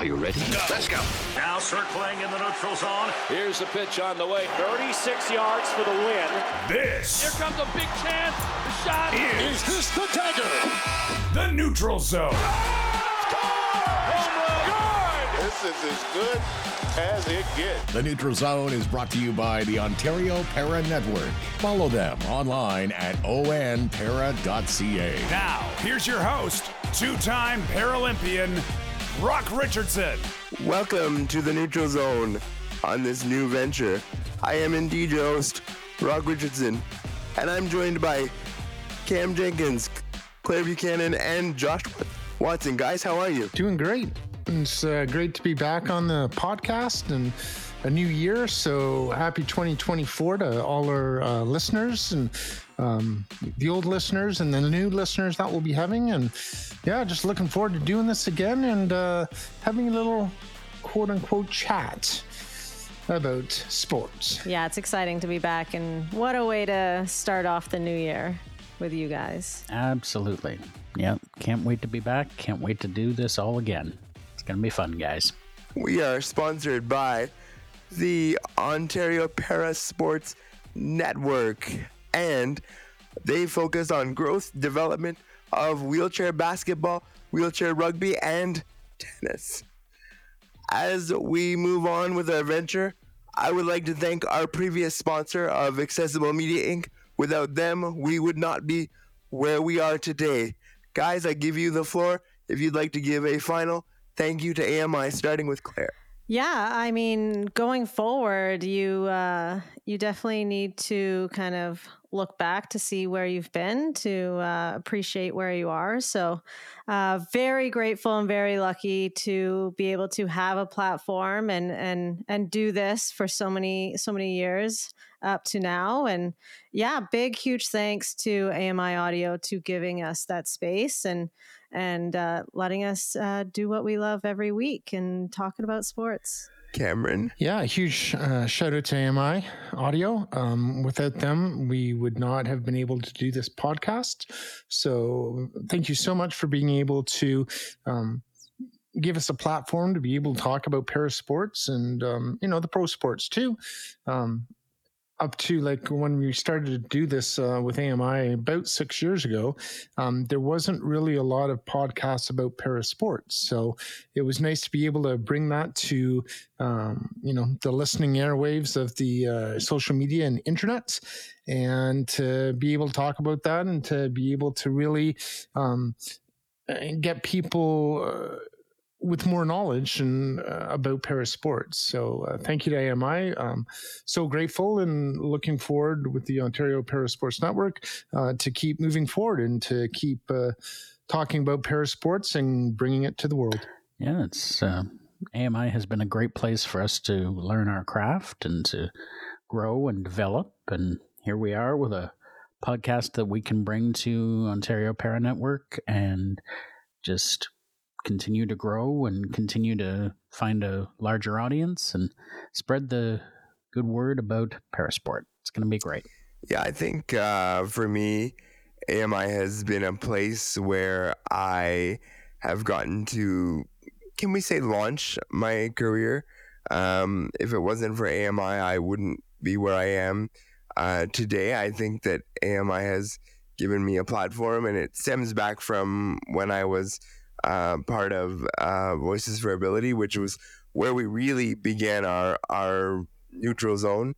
Are you ready? Let's go. Now circling in the neutral zone. Here's the pitch on the way. 36 yards for the win. This Here comes a big chance. The shot is Is this the dagger? the neutral zone. Ah! This is as good as it gets. The Neutral Zone is brought to you by the Ontario Para Network. Follow them online at onpara.ca. Now, here's your host, two time Paralympian, Brock Richardson. Welcome to the Neutral Zone on this new venture. I am indeed your host, Brock Richardson, and I'm joined by Cam Jenkins, Claire Buchanan, and Josh Watson. Guys, how are you? Doing great. It's uh, great to be back on the podcast and a new year. So happy 2024 to all our uh, listeners and um, the old listeners and the new listeners that we'll be having. And yeah, just looking forward to doing this again and uh, having a little quote unquote chat about sports. Yeah, it's exciting to be back, and what a way to start off the new year with you guys. Absolutely. Yep. Can't wait to be back. Can't wait to do this all again. It's going to be fun, guys. We are sponsored by the Ontario Para Sports Network, and they focus on growth development of wheelchair basketball, wheelchair rugby, and tennis. As we move on with our venture, I would like to thank our previous sponsor of Accessible Media Inc. Without them, we would not be where we are today. Guys, I give you the floor if you'd like to give a final thank you to AMI, starting with Claire. Yeah, I mean, going forward, you uh, you definitely need to kind of look back to see where you've been to uh, appreciate where you are. So, uh, very grateful and very lucky to be able to have a platform and and and do this for so many so many years up to now. And yeah, big huge thanks to AMI Audio to giving us that space and and uh, letting us uh, do what we love every week and talking about sports. Cameron. Yeah, huge uh, shout out to AMI Audio. Um, without them, we would not have been able to do this podcast. So, thank you so much for being able to um, give us a platform to be able to talk about para sports and um, you know the pro sports too. Um, up to like when we started to do this uh, with AMI about six years ago, um, there wasn't really a lot of podcasts about para sports. So it was nice to be able to bring that to, um, you know, the listening airwaves of the uh, social media and internet and to be able to talk about that and to be able to really um, get people. Uh, with more knowledge and uh, about para sports. So uh, thank you to AMI. Um, so grateful and looking forward with the Ontario Para Sports Network uh, to keep moving forward and to keep uh, talking about para sports and bringing it to the world. Yeah, it's uh, AMI has been a great place for us to learn our craft and to grow and develop. And here we are with a podcast that we can bring to Ontario Para Network and just continue to grow and continue to find a larger audience and spread the good word about parasport. It's going to be great. Yeah, I think uh, for me, AMI has been a place where I have gotten to, can we say, launch my career. Um, if it wasn't for AMI, I wouldn't be where I am uh, today. I think that AMI has given me a platform, and it stems back from when I was uh, part of uh, Voices for Ability, which was where we really began our our neutral zone.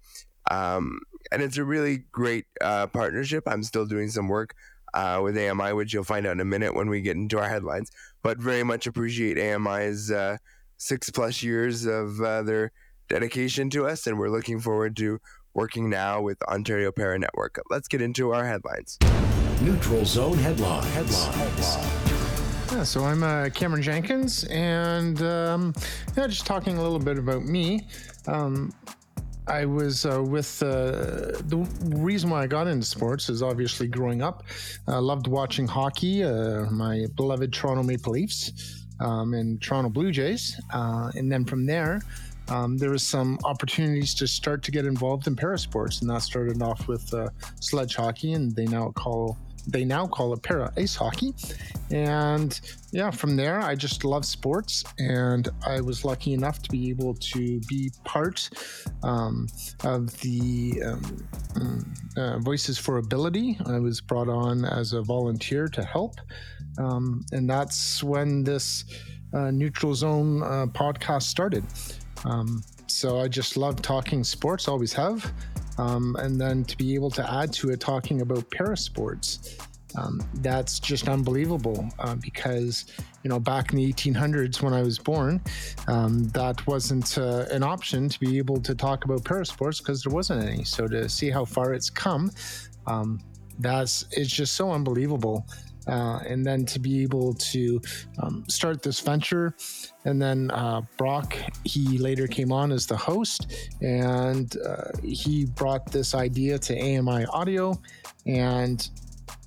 Um, and it's a really great uh, partnership. I'm still doing some work uh, with AMI, which you'll find out in a minute when we get into our headlines. But very much appreciate AMI's uh, six plus years of uh, their dedication to us, and we're looking forward to working now with Ontario Para Network. Let's get into our headlines. Neutral Zone headline. Headline. Yeah, so I'm uh, Cameron Jenkins, and um, yeah, just talking a little bit about me. Um, I was uh, with uh, the reason why I got into sports is obviously growing up. I loved watching hockey. Uh, my beloved Toronto Maple Leafs um, and Toronto Blue Jays, uh, and then from there, um, there was some opportunities to start to get involved in parasports, and that started off with uh, sledge hockey, and they now call they now call it para ice hockey. And yeah, from there, I just love sports. And I was lucky enough to be able to be part um, of the um, mm, uh, Voices for Ability. I was brought on as a volunteer to help. Um, and that's when this uh, Neutral Zone uh, podcast started. Um, so I just love talking sports, always have. Um, and then to be able to add to it talking about parasports, um, that's just unbelievable uh, because, you know, back in the 1800s when I was born, um, that wasn't uh, an option to be able to talk about parasports because there wasn't any. So to see how far it's come, um, that's it's just so unbelievable. Uh, and then to be able to um, start this venture. And then uh, Brock, he later came on as the host, and uh, he brought this idea to AMI Audio, and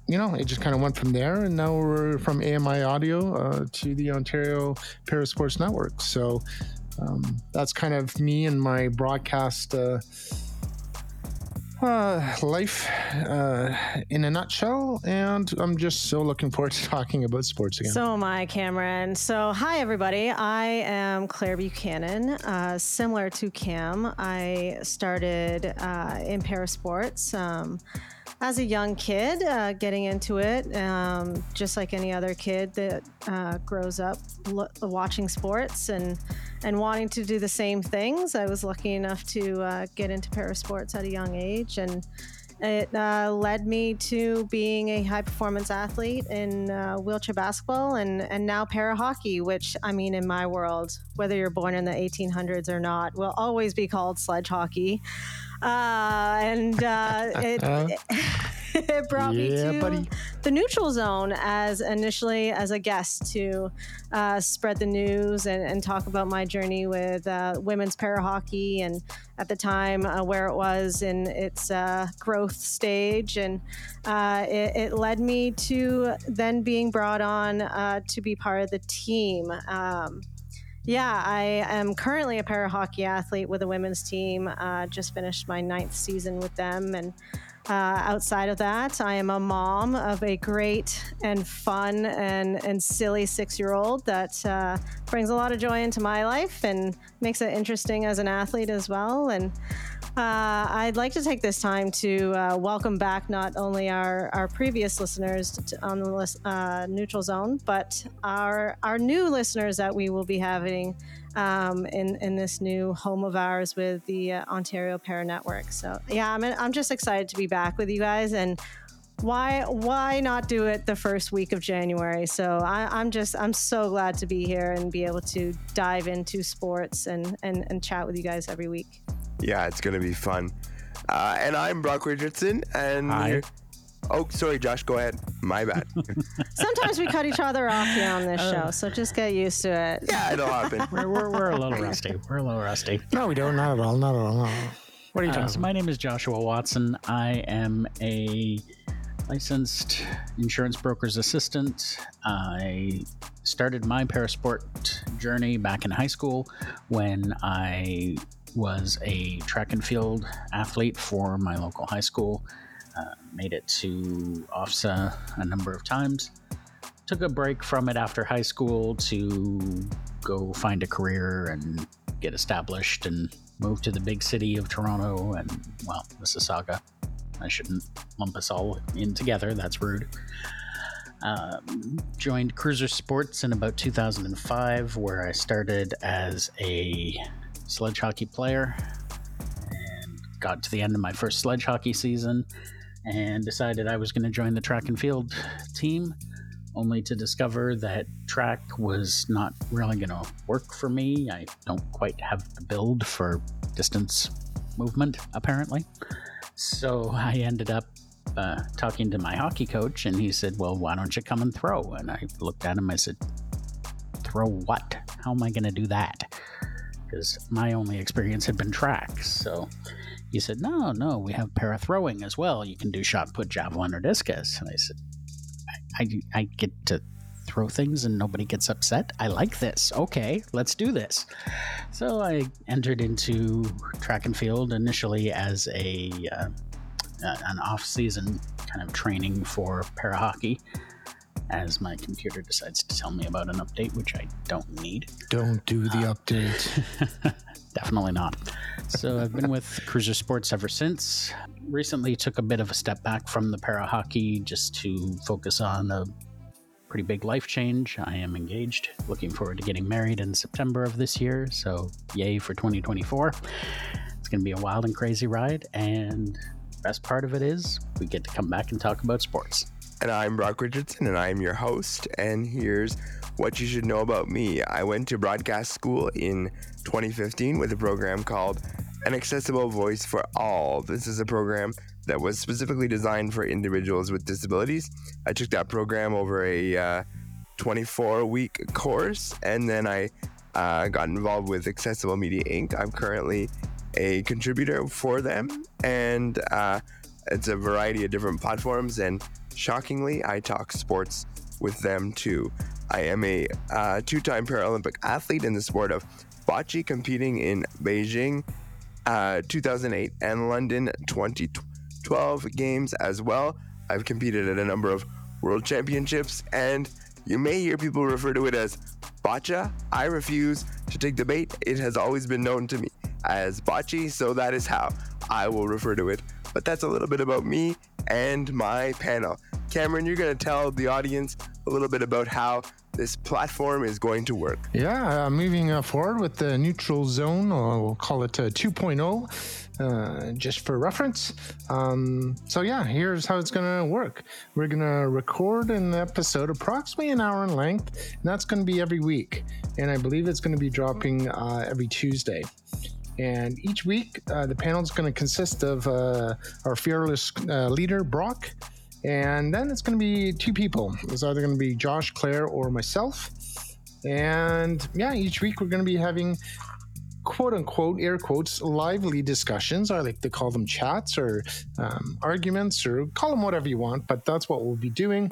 you know, it just kind of went from there, and now we're from AMI Audio uh, to the Ontario Parasports Network. So um, that's kind of me and my broadcast uh, life uh, in a nutshell. And I'm just so looking forward to talking about sports again. So am I, Cameron. So, hi, everybody. I am Claire Buchanan. Uh, similar to Cam, I started uh, in parasports. Um, as a young kid, uh, getting into it, um, just like any other kid that uh, grows up lo- watching sports and and wanting to do the same things, I was lucky enough to uh, get into para sports at a young age, and it uh, led me to being a high performance athlete in uh, wheelchair basketball and and now para hockey, which I mean, in my world, whether you're born in the 1800s or not, will always be called sledge hockey uh, and uh, it, it, brought Yeah, me to buddy. the neutral zone as initially as a guest to uh, spread the news and, and talk about my journey with uh, women's para hockey and at the time uh, where it was in its uh, growth stage and uh, it, it led me to then being brought on uh, to be part of the team. Um, yeah, I am currently a para hockey athlete with a women's team. Uh, just finished my ninth season with them. And uh, outside of that, I am a mom of a great and fun and, and silly six year old that uh, brings a lot of joy into my life and makes it interesting as an athlete as well. And uh, I'd like to take this time to uh, welcome back not only our, our previous listeners to, on the list, uh, neutral zone, but our our new listeners that we will be having um, in in this new home of ours with the uh, Ontario Para Network. So yeah, I'm I'm just excited to be back with you guys and. Why why not do it the first week of January? So I, I'm just I'm so glad to be here and be able to dive into sports and, and, and chat with you guys every week. Yeah, it's gonna be fun. Uh, and I'm Brock Richardson, and Hi. You're- oh, sorry, Josh, go ahead. My bad. Sometimes we cut each other off here on this show, so just get used to it. yeah, it'll happen. We're, we're, we're a little rusty. We're a little rusty. No, we don't. Not at all. Not at all. Not at all. What are you Uh, talking so my name is Joshua Watson. I am a licensed insurance broker's assistant. I started my parasport journey back in high school when I was a track and field athlete for my local high school. Uh, made it to OFSAA a number of times. Took a break from it after high school to go find a career and get established and move to the big city of Toronto and, well, Mississauga. I shouldn't lump us all in together, that's rude. Um, joined Cruiser Sports in about 2005, where I started as a sledge hockey player and got to the end of my first sledge hockey season and decided I was going to join the track and field team, only to discover that track was not really going to work for me. I don't quite have the build for distance movement, apparently. So I ended up uh, talking to my hockey coach, and he said, Well, why don't you come and throw? And I looked at him, I said, Throw what? How am I going to do that? Because my only experience had been track. So he said, No, no, we have para throwing as well. You can do shot put, javelin, or discus. And I said, I, I, I get to throw things and nobody gets upset. I like this. Okay, let's do this. So I entered into track and field initially as a uh, uh, an off-season kind of training for para hockey. As my computer decides to tell me about an update, which I don't need. Don't do the update. Definitely not. So I've been with Cruiser Sports ever since. Recently took a bit of a step back from the para hockey just to focus on a pretty big life change. I am engaged, looking forward to getting married in September of this year. So yay for 2024. It's going to be a wild and crazy ride. And best part of it is we get to come back and talk about sports. And I'm Brock Richardson, and I'm your host. And here's what you should know about me. I went to broadcast school in 2015 with a program called An Accessible Voice for All. This is a program that was specifically designed for individuals with disabilities. I took that program over a uh, 24 week course, and then I uh, got involved with Accessible Media Inc. I'm currently a contributor for them, and uh, it's a variety of different platforms. And shockingly, I talk sports with them too. I am a uh, two time Paralympic athlete in the sport of boccia, competing in Beijing uh, 2008 and London 2012 games as well. I've competed at a number of world championships, and you may hear people refer to it as bocce. I refuse to take the bait. It has always been known to me as boccia, so that is how I will refer to it. But that's a little bit about me and my panel. Cameron, you're going to tell the audience a little bit about how this platform is going to work. Yeah, uh, moving uh, forward with the neutral zone, or we'll call it uh, 2.0, uh, just for reference. Um, so, yeah, here's how it's going to work we're going to record an episode approximately an hour in length, and that's going to be every week. And I believe it's going to be dropping uh, every Tuesday. And each week, uh, the panel is going to consist of our fearless leader, Brock and then it's going to be two people. It's either going to be Josh, Claire, or myself. And yeah, each week we're going to be having quote unquote air quotes lively discussions. I like to call them chats or um, arguments or call them whatever you want, but that's what we'll be doing.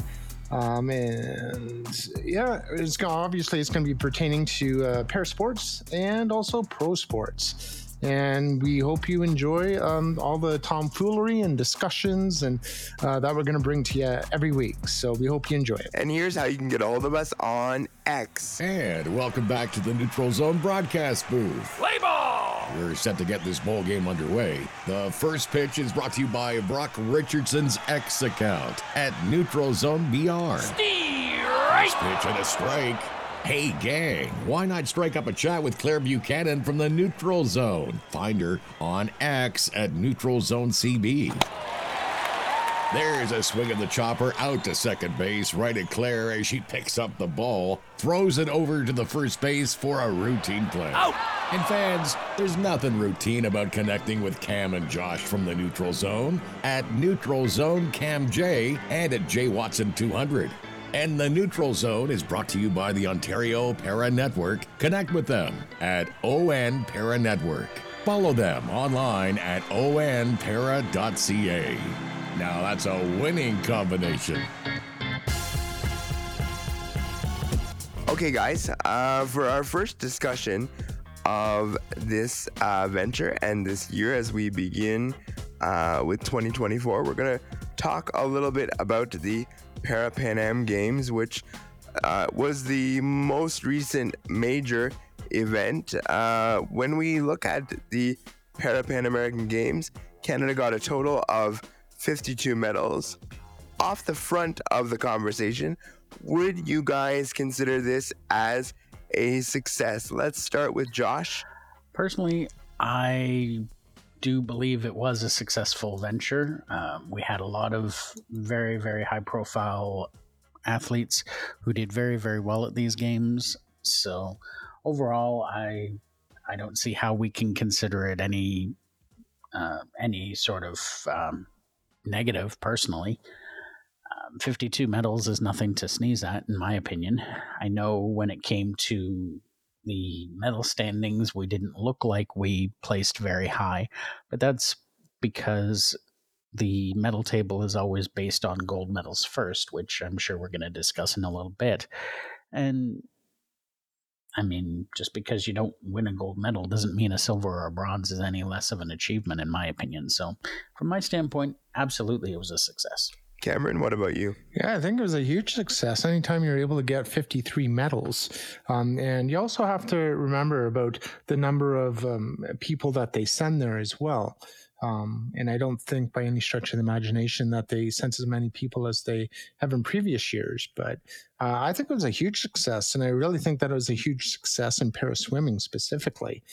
Um, and yeah, it's gonna, obviously it's going to be pertaining to uh, para sports and also pro sports and we hope you enjoy um, all the tomfoolery and discussions and uh, that we're going to bring to you every week. So we hope you enjoy it. And here's how you can get all of us on X. And welcome back to the Neutral Zone broadcast booth. Play ball! We're set to get this bowl game underway. The first pitch is brought to you by Brock Richardson's X account at Neutral Zone BR. First pitch and a strike. Hey, gang, why not strike up a chat with Claire Buchanan from the Neutral Zone? Find her on X at Neutral Zone CB. There's a swing of the chopper out to second base, right at Claire as she picks up the ball, throws it over to the first base for a routine play. Out! And fans, there's nothing routine about connecting with Cam and Josh from the Neutral Zone at Neutral Zone Cam J and at J Watson 200. And the Neutral Zone is brought to you by the Ontario Para Network. Connect with them at ON Para Network. Follow them online at onpara.ca. Now that's a winning combination. Okay, guys, uh, for our first discussion of this uh, venture and this year as we begin uh, with 2024, we're going to talk a little bit about the Para Pan Am Games, which uh, was the most recent major event. Uh, when we look at the Para Pan American Games, Canada got a total of 52 medals. Off the front of the conversation, would you guys consider this as a success? Let's start with Josh. Personally, I do believe it was a successful venture. Um, we had a lot of very, very high profile athletes who did very, very well at these games. So overall, I I don't see how we can consider it any uh, any sort of um, negative. Personally, um, 52 medals is nothing to sneeze at, in my opinion. I know when it came to the medal standings, we didn't look like we placed very high, but that's because the medal table is always based on gold medals first, which I'm sure we're going to discuss in a little bit. And I mean, just because you don't win a gold medal doesn't mean a silver or a bronze is any less of an achievement, in my opinion. So, from my standpoint, absolutely, it was a success. Cameron, what about you? Yeah, I think it was a huge success. Anytime you're able to get 53 medals, um, and you also have to remember about the number of um, people that they send there as well. Um, and I don't think by any stretch of the imagination that they sent as many people as they have in previous years. But uh, I think it was a huge success. And I really think that it was a huge success in para swimming specifically.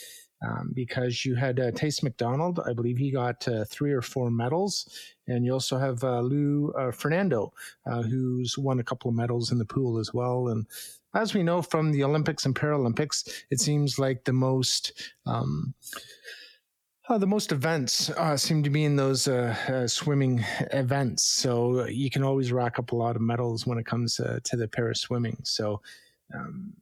Um, because you had uh, McDonald, I believe he got uh, three or four medals, and you also have uh, Lou uh, Fernando, uh, who's won a couple of medals in the pool as well. And as we know from the Olympics and Paralympics, it seems like the most um, uh, the most events uh, seem to be in those uh, uh, swimming events. So you can always rack up a lot of medals when it comes to the para swimming. So um,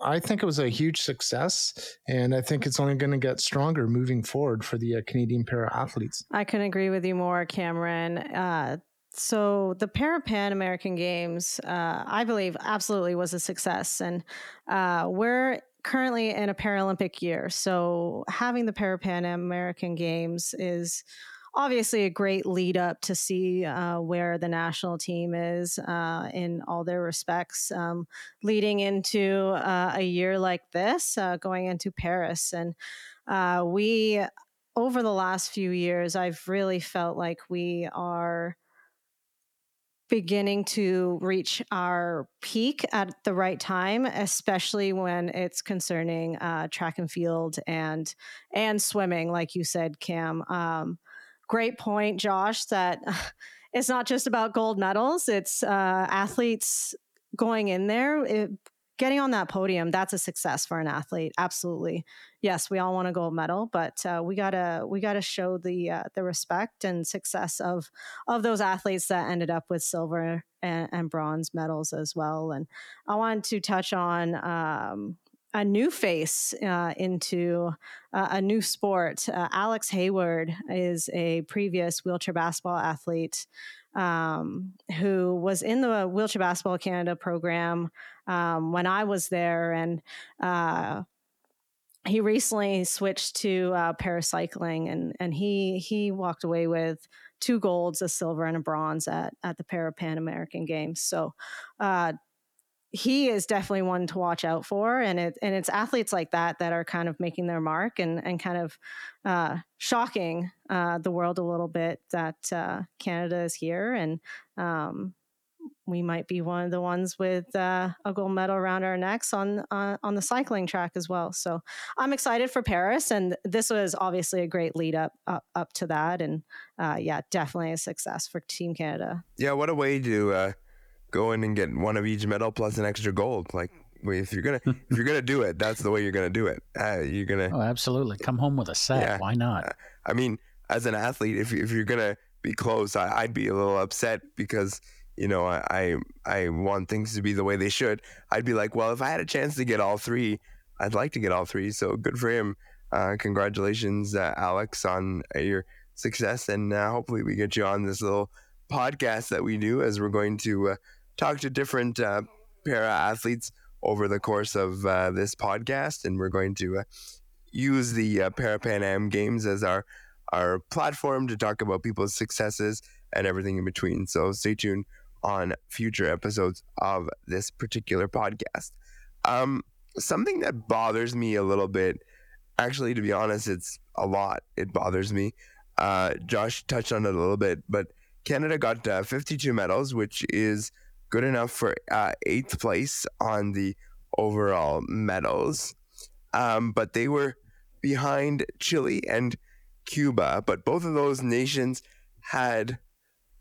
I think it was a huge success, and I think it's only going to get stronger moving forward for the uh, Canadian para athletes. I couldn't agree with you more, Cameron. Uh, so the Para Pan American Games, uh, I believe, absolutely was a success, and uh, we're currently in a Paralympic year. So having the Para Pan American Games is obviously a great lead up to see uh, where the national team is uh, in all their respects, um, leading into uh, a year like this, uh, going into Paris. And uh, we, over the last few years, I've really felt like we are beginning to reach our peak at the right time, especially when it's concerning uh, track and field and and swimming, like you said, Cam. Um, great point, Josh. That it's not just about gold medals; it's uh, athletes going in there. It, getting on that podium that's a success for an athlete absolutely yes we all want a gold medal but uh, we gotta we gotta show the uh, the respect and success of of those athletes that ended up with silver and, and bronze medals as well and i wanted to touch on um, a new face uh, into uh, a new sport. Uh, Alex Hayward is a previous wheelchair basketball athlete um, who was in the Wheelchair Basketball Canada program um, when I was there, and uh, he recently switched to uh, paracycling, and and he he walked away with two golds, a silver, and a bronze at at the Para Pan American Games. So. He is definitely one to watch out for, and it and it's athletes like that that are kind of making their mark and and kind of uh, shocking uh, the world a little bit that uh, Canada is here and um, we might be one of the ones with uh, a gold medal around our necks on uh, on the cycling track as well. So I'm excited for Paris, and this was obviously a great lead up up, up to that, and uh, yeah, definitely a success for Team Canada. Yeah, what a way to go in and get one of each medal plus an extra gold. Like if you're gonna if you're gonna do it, that's the way you're gonna do it. Uh, you're gonna oh absolutely come home with a set. Yeah, Why not? Uh, I mean, as an athlete, if if you're gonna be close, I, I'd be a little upset because you know, I, I, I want things to be the way they should. I'd be like, well, if I had a chance to get all three, I'd like to get all three. So good for him. Uh, congratulations, uh, Alex, on uh, your success, and uh, hopefully we get you on this little podcast that we do as we're going to uh, talk to different uh, para athletes over the course of this podcast, and we're going to use the uh, Para Pan Am Games as our our platform to talk about people's successes and everything in between. So stay tuned on future episodes of this particular podcast. Um, something that bothers me a little bit, actually, to be honest, it's a lot. It bothers me. Uh, Josh touched on it a little bit, but Canada got uh, 52 medals, which is good enough for uh, eighth place on the overall medals. Um, but they were behind Chile and Cuba, but both of those nations had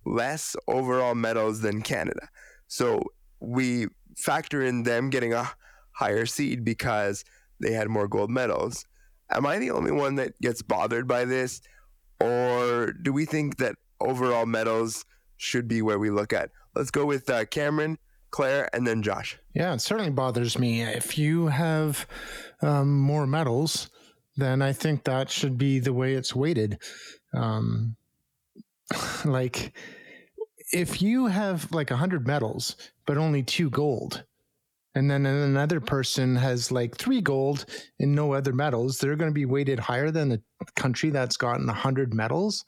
less overall medals than Canada. So we factor in them getting a higher seed because they had more gold medals. Am I the only one that gets bothered by this? Or do we think that overall medals should be where we look at? Let's go with uh, Cameron, Claire, and then Josh. Yeah, it certainly bothers me. If you have um, more medals, then I think that should be the way it's weighted. Um, like, if you have like 100 medals but only two gold and then another person has like three gold and no other medals, they're going to be weighted higher than the country that's gotten 100 medals.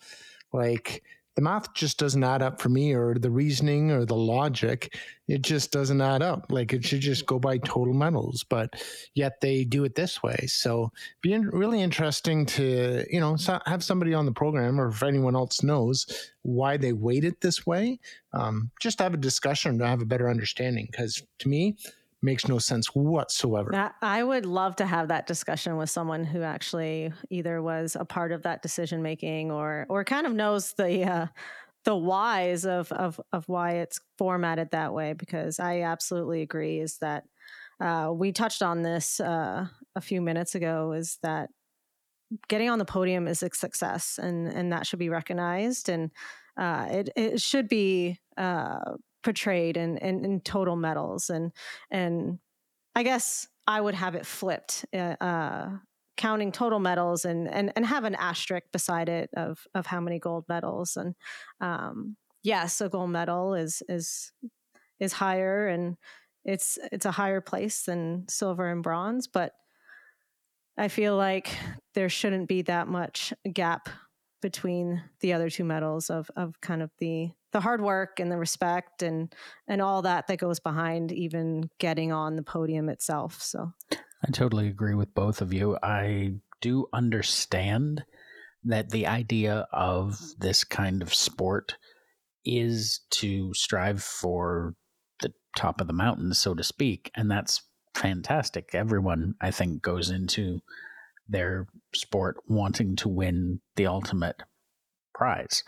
Like, the math just doesn't add up for me or the reasoning or the logic it just doesn't add up. Like it should just go by total medals but yet they do it this way. So being really interesting to you know have somebody on the program or if anyone else knows why they weight it this way um, just have a discussion to have a better understanding because to me makes no sense whatsoever. I would love to have that discussion with someone who actually either was a part of that decision making or or kind of knows the uh, the whys of of of why it's formatted that way. Because I absolutely agree is that uh, we touched on this uh, a few minutes ago. Is that getting on the podium is a success, and and that should be recognized, and uh, it it should be uh, portrayed in, in, in total medals and and I guess I would have it flipped, uh, uh, counting total medals and, and and have an asterisk beside it of of how many gold medals. And um, yes, a gold medal is is is higher and it's it's a higher place than silver and bronze, but I feel like there shouldn't be that much gap between the other two medals of of kind of the the hard work and the respect and and all that that goes behind even getting on the podium itself. So i totally agree with both of you. I do understand that the idea of this kind of sport is to strive for the top of the mountain so to speak and that's fantastic. Everyone i think goes into their sport wanting to win the ultimate prize.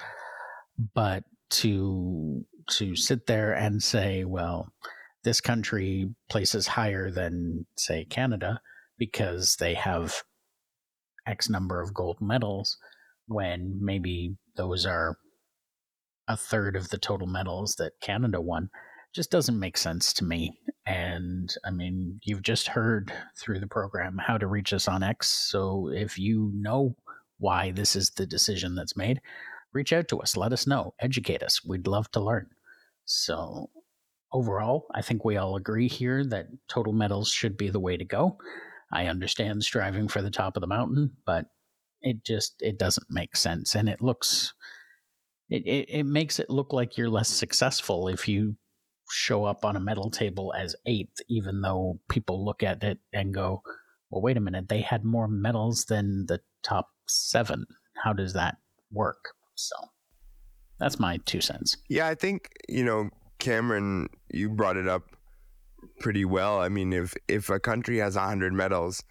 But to to sit there and say, well, this country places higher than say Canada because they have X number of gold medals when maybe those are a third of the total medals that Canada won just doesn't make sense to me. And I mean, you've just heard through the program how to reach us on X. So if you know why this is the decision that's made, reach out to us, let us know, educate us. We'd love to learn. So, overall, I think we all agree here that total medals should be the way to go. I understand striving for the top of the mountain, but it just it doesn't make sense and it looks it, it, it makes it look like you're less successful if you show up on a medal table as eighth, even though people look at it and go, well, wait a minute, they had more medals than the top seven. How does that work? So that's my two cents. Yeah, I think, you know, Cameron, you brought it up pretty well. I mean, if if a country has 100 medals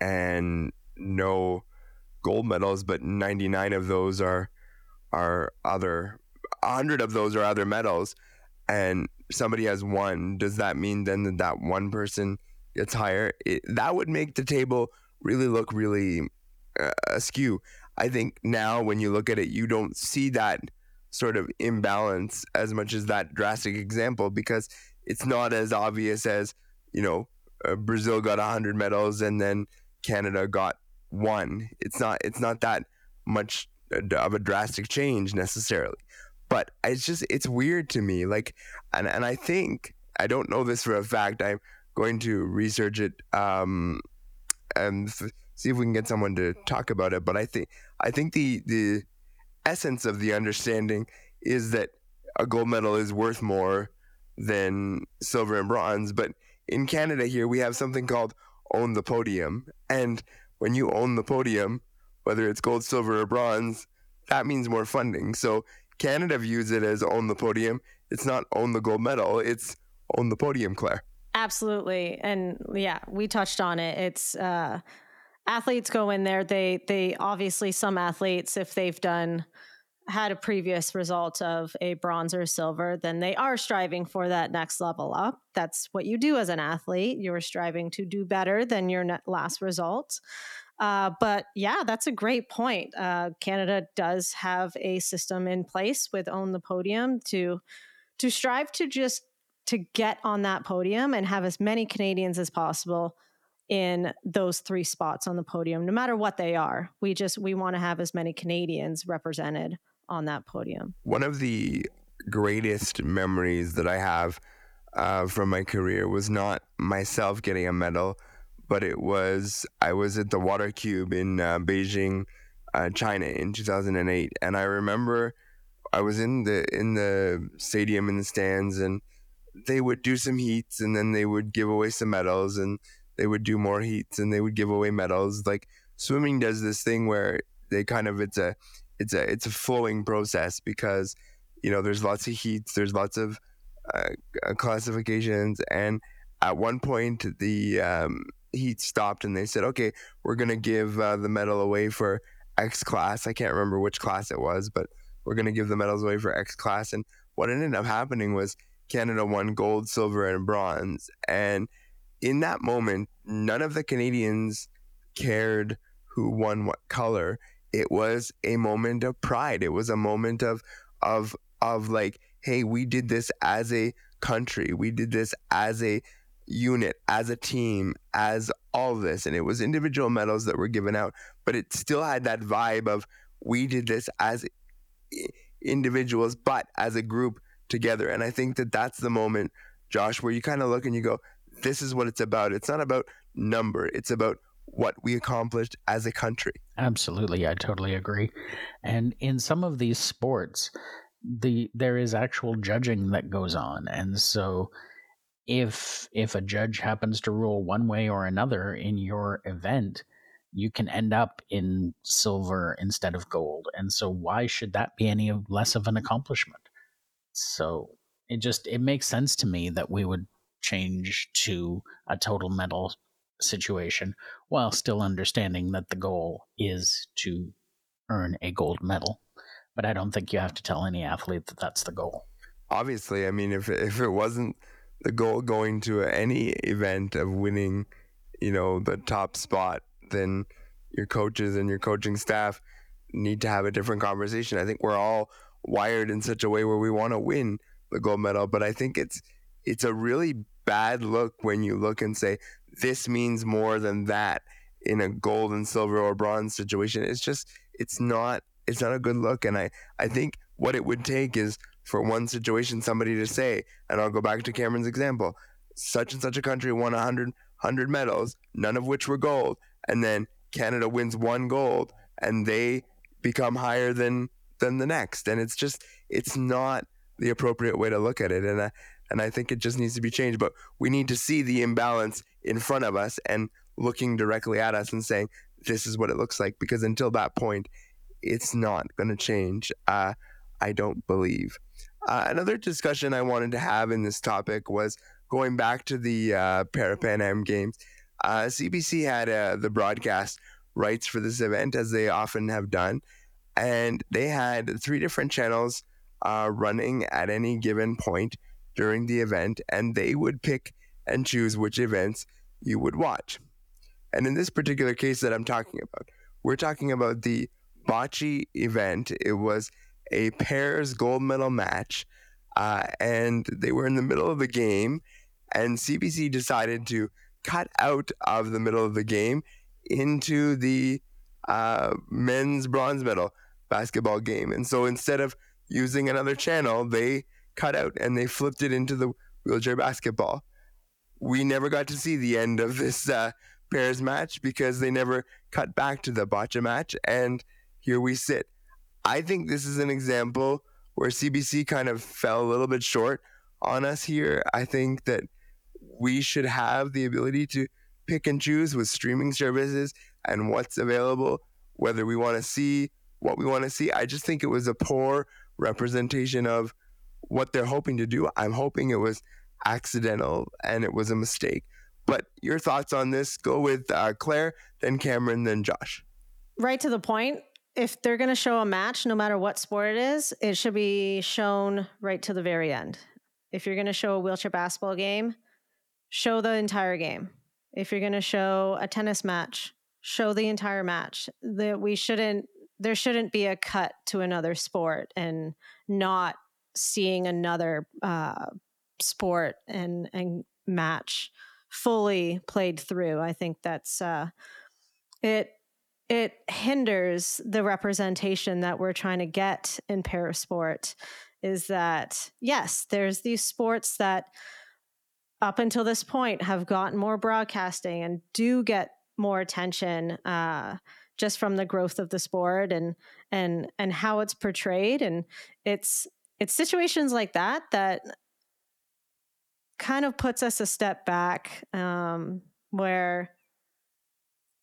and no gold medals, but 99 of those are are other 100 of those are other medals and somebody has one, does that mean then that that one person gets higher? It, that would make the table really look really uh, askew. I think now when you look at it, you don't see that sort of imbalance as much as that drastic example because it's not as obvious as, you know, uh, Brazil got 100 medals and then Canada got one. It's not it's not that much uh, of a drastic change necessarily. But it's just it's weird to me like and and I think I don't know this for a fact. I'm going to research it um and see if we can get someone to talk about it. But I think I think the the essence of the understanding is that a gold medal is worth more than silver and bronze. But in Canada here, we have something called own the podium, and when you own the podium, whether it's gold, silver, or bronze, that means more funding. So Canada views it as own the podium. It's not own the gold medal. It's own the podium, Claire. Absolutely. And yeah, we touched on it. It's uh, athletes go in there they they obviously some athletes if they've done had a previous result of a bronze or silver then they are striving for that next level up that's what you do as an athlete you're striving to do better than your last result uh, but yeah that's a great point. Uh, canada does have a system in place with own the podium to to strive to just to get on that podium and have as many canadians as possible in those three spots on the podium no matter what they are. We just we want to have as many canadians represented on that podium. One of the greatest memories that i have uh, from my career was not myself getting a medal, but it was I was at the Water Cube in uh, Beijing, uh, China in 2008, and I remember I was in the in the stadium in the stands, and they would do some heats, and then they would give away some medals, and they would do more heats, and they would give away medals. Like swimming does this thing where they kind of it's a it's a it's a flowing process because you know there's lots of heats, there's lots of uh, classifications, and at one point the um, heat stopped, and they said, "Okay, we're gonna give uh, the medal away for X class." I can't remember which class it was, but we're gonna give the medals away for X class. And what ended up happening was Canada won gold, silver, and bronze, and in that moment, none of the Canadians cared who won what color. It was a moment of pride. It was a moment of of of like hey, we did this as a country. We did this as a unit, as a team, as all this. And it was individual medals that were given out, but it still had that vibe of we did this as individuals, but as a group together. And I think that that's the moment, Josh, where you kind of look and you go, this is what it's about. It's not about number, it's about what we accomplished as a country. Absolutely. I totally agree. And in some of these sports, the there is actual judging that goes on and so if if a judge happens to rule one way or another in your event you can end up in silver instead of gold. And so why should that be any less of an accomplishment? So it just it makes sense to me that we would change to a total medal situation while still understanding that the goal is to earn a gold medal. But I don't think you have to tell any athlete that that's the goal. Obviously, I mean, if if it wasn't the goal going to any event of winning, you know, the top spot, then your coaches and your coaching staff need to have a different conversation. I think we're all wired in such a way where we want to win the gold medal, but I think it's it's a really bad look when you look and say this means more than that in a gold and silver or bronze situation. It's just it's not it's not a good look. And I, I think what it would take is for one situation somebody to say, and I'll go back to Cameron's example, such and such a country won 100, 100 medals, none of which were gold, and then Canada wins one gold, and they become higher than than the next, and it's just it's not the appropriate way to look at it, and I, and I think it just needs to be changed. But we need to see the imbalance in front of us and looking directly at us and saying this is what it looks like, because until that point, it's not going to change. Uh, I don't believe. Uh, another discussion I wanted to have in this topic was going back to the uh, Am Games. Uh, CBC had uh, the broadcast rights for this event, as they often have done, and they had three different channels uh, running at any given point during the event, and they would pick and choose which events you would watch. And in this particular case that I'm talking about, we're talking about the boccia event. It was a pairs gold medal match, uh, and they were in the middle of the game, and CBC decided to cut out of the middle of the game into the uh, men's bronze medal basketball game. And so instead of using another channel, they cut out and they flipped it into the wheelchair basketball. We never got to see the end of this uh, pairs match because they never cut back to the boccia match. And here we sit. I think this is an example where CBC kind of fell a little bit short on us here. I think that we should have the ability to pick and choose with streaming services and what's available, whether we want to see what we want to see. I just think it was a poor representation of what they're hoping to do. I'm hoping it was accidental and it was a mistake. But your thoughts on this? Go with uh, Claire, then Cameron, then Josh. Right to the point if they're going to show a match, no matter what sport it is, it should be shown right to the very end. If you're going to show a wheelchair basketball game, show the entire game. If you're going to show a tennis match, show the entire match. That we shouldn't there shouldn't be a cut to another sport and not seeing another uh, sport and and match fully played through. I think that's uh, it it hinders the representation that we're trying to get in parasport is that yes there's these sports that up until this point have gotten more broadcasting and do get more attention uh, just from the growth of the sport and and and how it's portrayed. And it's it's situations like that that kind of puts us a step back um, where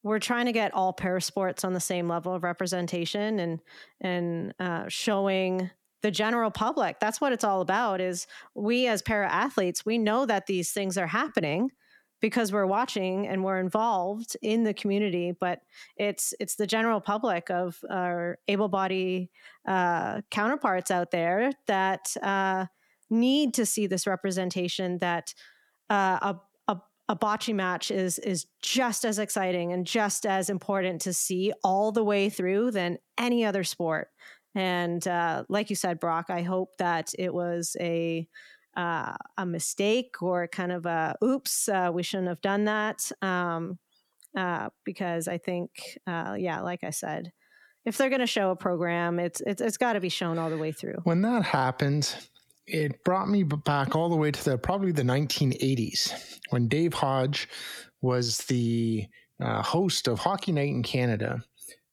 we're trying to get all para sports on the same level of representation and and uh, showing the general public. That's what it's all about is we as para athletes we know that these things are happening because we're watching and we're involved in the community but it's it's the general public of our able-bodied uh, counterparts out there that uh, need to see this representation that uh, a a boccia match is is just as exciting and just as important to see all the way through than any other sport. And uh, like you said, Brock, I hope that it was a uh, a mistake or kind of a oops, uh, we shouldn't have done that. Um, uh, because I think, uh, yeah, like I said, if they're going to show a program, it's it's, it's got to be shown all the way through. When that happened, it brought me back all the way to the probably the 1980s when Dave Hodge was the uh, host of Hockey Night in Canada.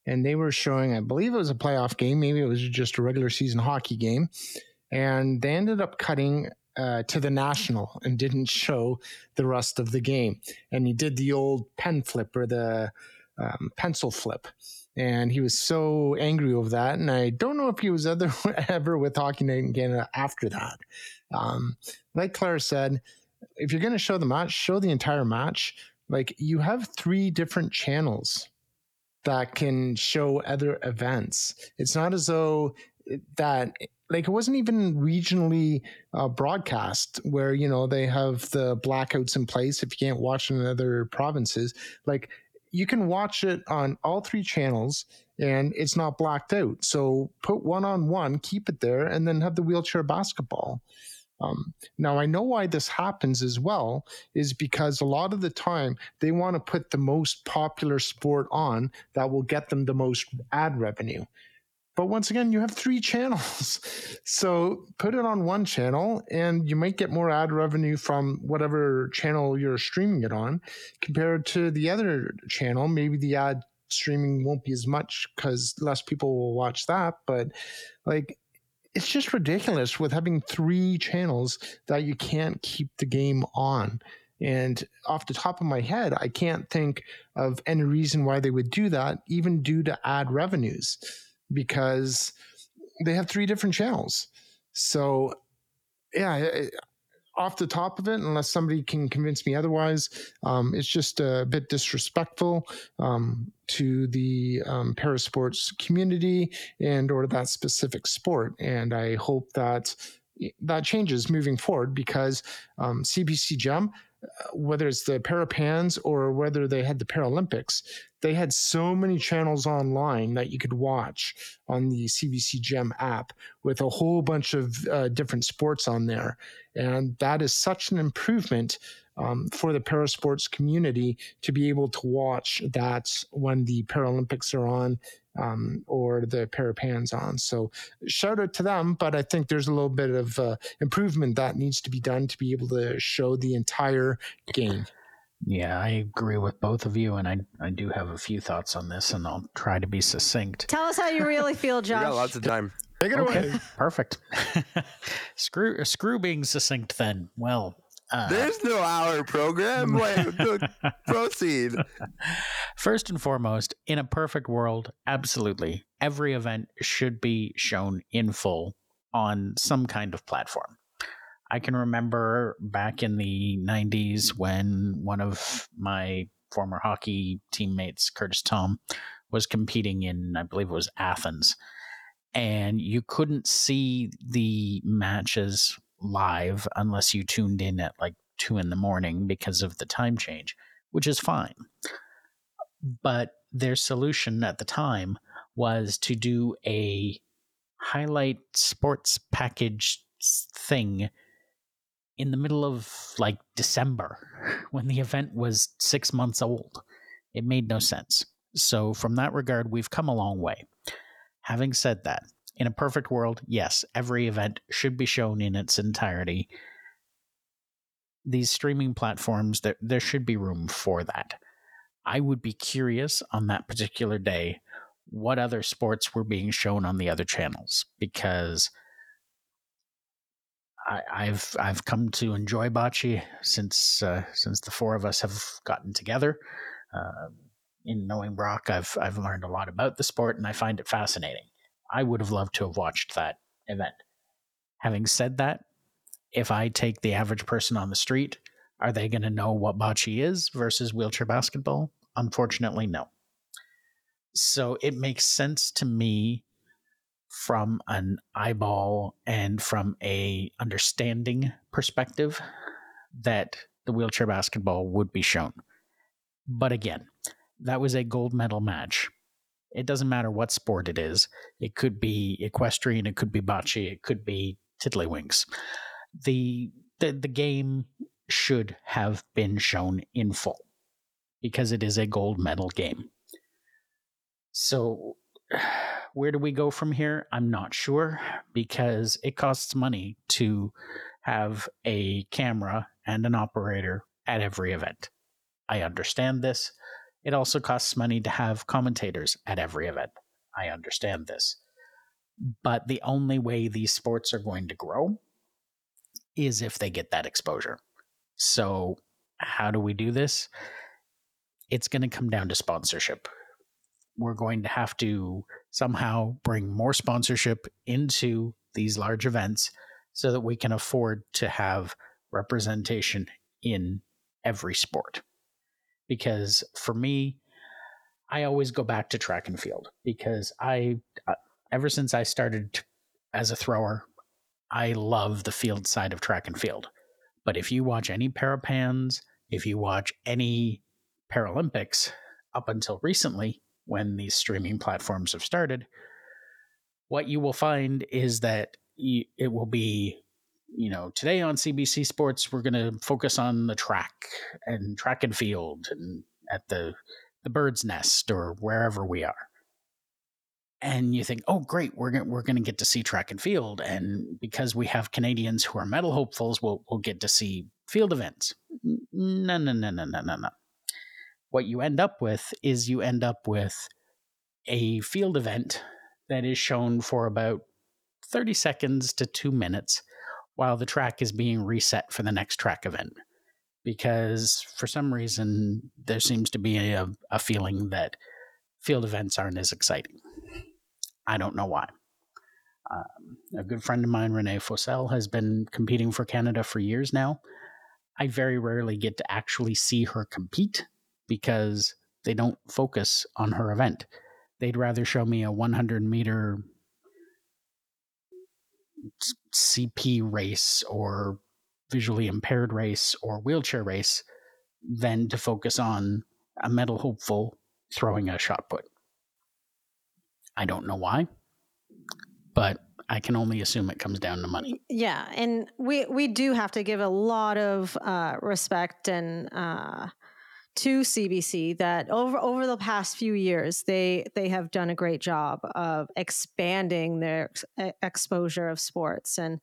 And they were showing, I believe it was a playoff game, maybe it was just a regular season hockey game. And they ended up cutting uh, to the national and didn't show the rest of the game. And he did the old pen flip or the um, pencil flip and he was so angry over that. And I don't know if he was ever ever with Hockey Night in Canada after that. Um, like Claire said, if you're going to show the match, show the entire match. Like you have three different channels that can show other events. It's not as though that like it wasn't even regionally uh, broadcast where you know they have the blackouts in place if you can't watch in other provinces like you can watch it on all three channels and it's not blocked out. So put one on one, keep it there, and then have the wheelchair basketball. Um, now, I know why this happens as well, is because a lot of the time they want to put the most popular sport on that will get them the most ad revenue. But once again, you have three channels. So put it on one channel and you might get more ad revenue from whatever channel you're streaming it on compared to the other channel. Maybe the ad streaming won't be as much because less people will watch that. But like, it's just ridiculous with having three channels that you can't keep the game on. And off the top of my head, I can't think of any reason why they would do that, even due to ad revenues because they have three different channels. So, yeah, off the top of it, unless somebody can convince me otherwise, um, it's just a bit disrespectful um, to the um, parasports community and or that specific sport. And I hope that that changes moving forward because CBC um, Gem whether it's the Parapans or whether they had the Paralympics, they had so many channels online that you could watch on the CBC Gem app with a whole bunch of uh, different sports on there. And that is such an improvement um, for the parasports community to be able to watch that when the Paralympics are on um, or the Parapans on. So shout out to them, but I think there's a little bit of uh, improvement that needs to be done to be able to show the entire game. Yeah, I agree with both of you, and I I do have a few thoughts on this, and I'll try to be succinct. Tell us how you really feel, Josh. we got lots of time. Take it okay. away. Perfect. screw screw being succinct. Then, well, uh, There's no hour program. Proceed. First and foremost, in a perfect world, absolutely, every event should be shown in full on some kind of platform. I can remember back in the 90s when one of my former hockey teammates, Curtis Tom, was competing in, I believe it was Athens. And you couldn't see the matches live unless you tuned in at like two in the morning because of the time change, which is fine. But their solution at the time was to do a highlight sports package thing in the middle of like December when the event was six months old. It made no sense. So, from that regard, we've come a long way. Having said that, in a perfect world, yes, every event should be shown in its entirety. these streaming platforms, there, there should be room for that. I would be curious on that particular day what other sports were being shown on the other channels because I, have I've come to enjoy boccia since uh, since the four of us have gotten together. Uh, in knowing Brock, I've I've learned a lot about the sport, and I find it fascinating. I would have loved to have watched that event. Having said that, if I take the average person on the street, are they going to know what boccia is versus wheelchair basketball? Unfortunately, no. So it makes sense to me from an eyeball and from a understanding perspective that the wheelchair basketball would be shown. But again, that was a gold medal match. It doesn't matter what sport it is. It could be equestrian, it could be boccia, it could be tiddlywinks. The, the the game should have been shown in full because it is a gold medal game. So where do we go from here? I'm not sure because it costs money to have a camera and an operator at every event. I understand this. It also costs money to have commentators at every event. I understand this. But the only way these sports are going to grow is if they get that exposure. So, how do we do this? It's going to come down to sponsorship we're going to have to somehow bring more sponsorship into these large events so that we can afford to have representation in every sport. Because for me, I always go back to track and field because I, uh, ever since I started as a thrower, I love the field side of track and field. But if you watch any parapans, if you watch any Paralympics up until recently, when these streaming platforms have started, what you will find is that it will be, you know, today on CBC Sports, we're going to focus on the track and track and field and at the the bird's nest or wherever we are. And you think, oh, great, we're gonna, we're going to get to see track and field, and because we have Canadians who are medal hopefuls, we'll we'll get to see field events. No, no, no, no, no, no, no what you end up with is you end up with a field event that is shown for about 30 seconds to two minutes while the track is being reset for the next track event. Because for some reason, there seems to be a, a feeling that field events aren't as exciting. I don't know why. Um, a good friend of mine, Renee Foessel, has been competing for Canada for years now. I very rarely get to actually see her compete because they don't focus on her event. They'd rather show me a 100 meter CP race or visually impaired race or wheelchair race than to focus on a medal hopeful throwing a shot put. I don't know why, but I can only assume it comes down to money. Yeah, and we we do have to give a lot of uh, respect and uh, to CBC that over over the past few years they they have done a great job of expanding their ex- exposure of sports and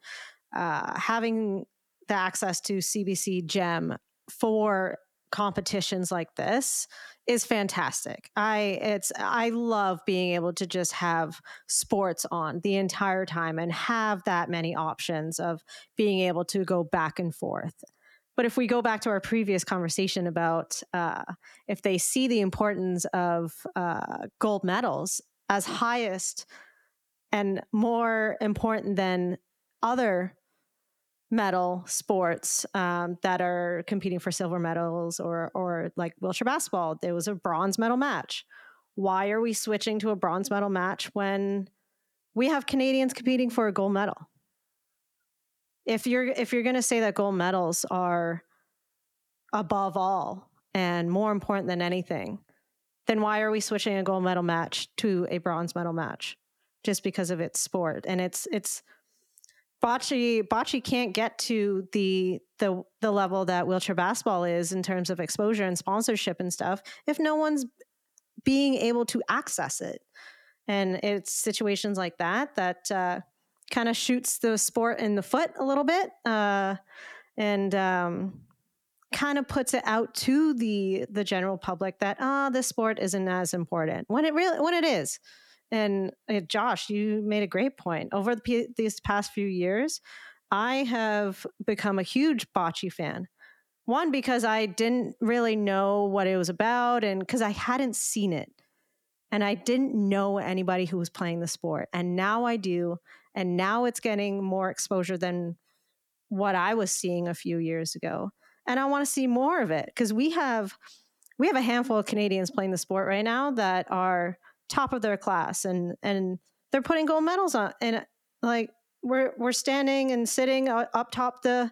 uh, having the access to CBC Gem for competitions like this is fantastic. I it's I love being able to just have sports on the entire time and have that many options of being able to go back and forth. But if we go back to our previous conversation about uh, if they see the importance of uh, gold medals as highest and more important than other medal sports um, that are competing for silver medals or or like wheelchair basketball, there was a bronze medal match. Why are we switching to a bronze medal match when we have Canadians competing for a gold medal? If you're if you're going to say that gold medals are above all and more important than anything, then why are we switching a gold medal match to a bronze medal match just because of its sport? And it's it's boccia boccia can't get to the the the level that wheelchair basketball is in terms of exposure and sponsorship and stuff if no one's being able to access it. And it's situations like that that uh, kind of shoots the sport in the foot a little bit. Uh, and um, kind of puts it out to the the general public that ah, this sport isn't as important when it really when it is. And uh, Josh, you made a great point. Over the, these past few years, I have become a huge boccia fan. One because I didn't really know what it was about, and because I hadn't seen it, and I didn't know anybody who was playing the sport, and now I do, and now it's getting more exposure than what I was seeing a few years ago, and I want to see more of it because we have we have a handful of Canadians playing the sport right now that are top of their class, and and they're putting gold medals on, and uh, like we're we're standing and sitting up top the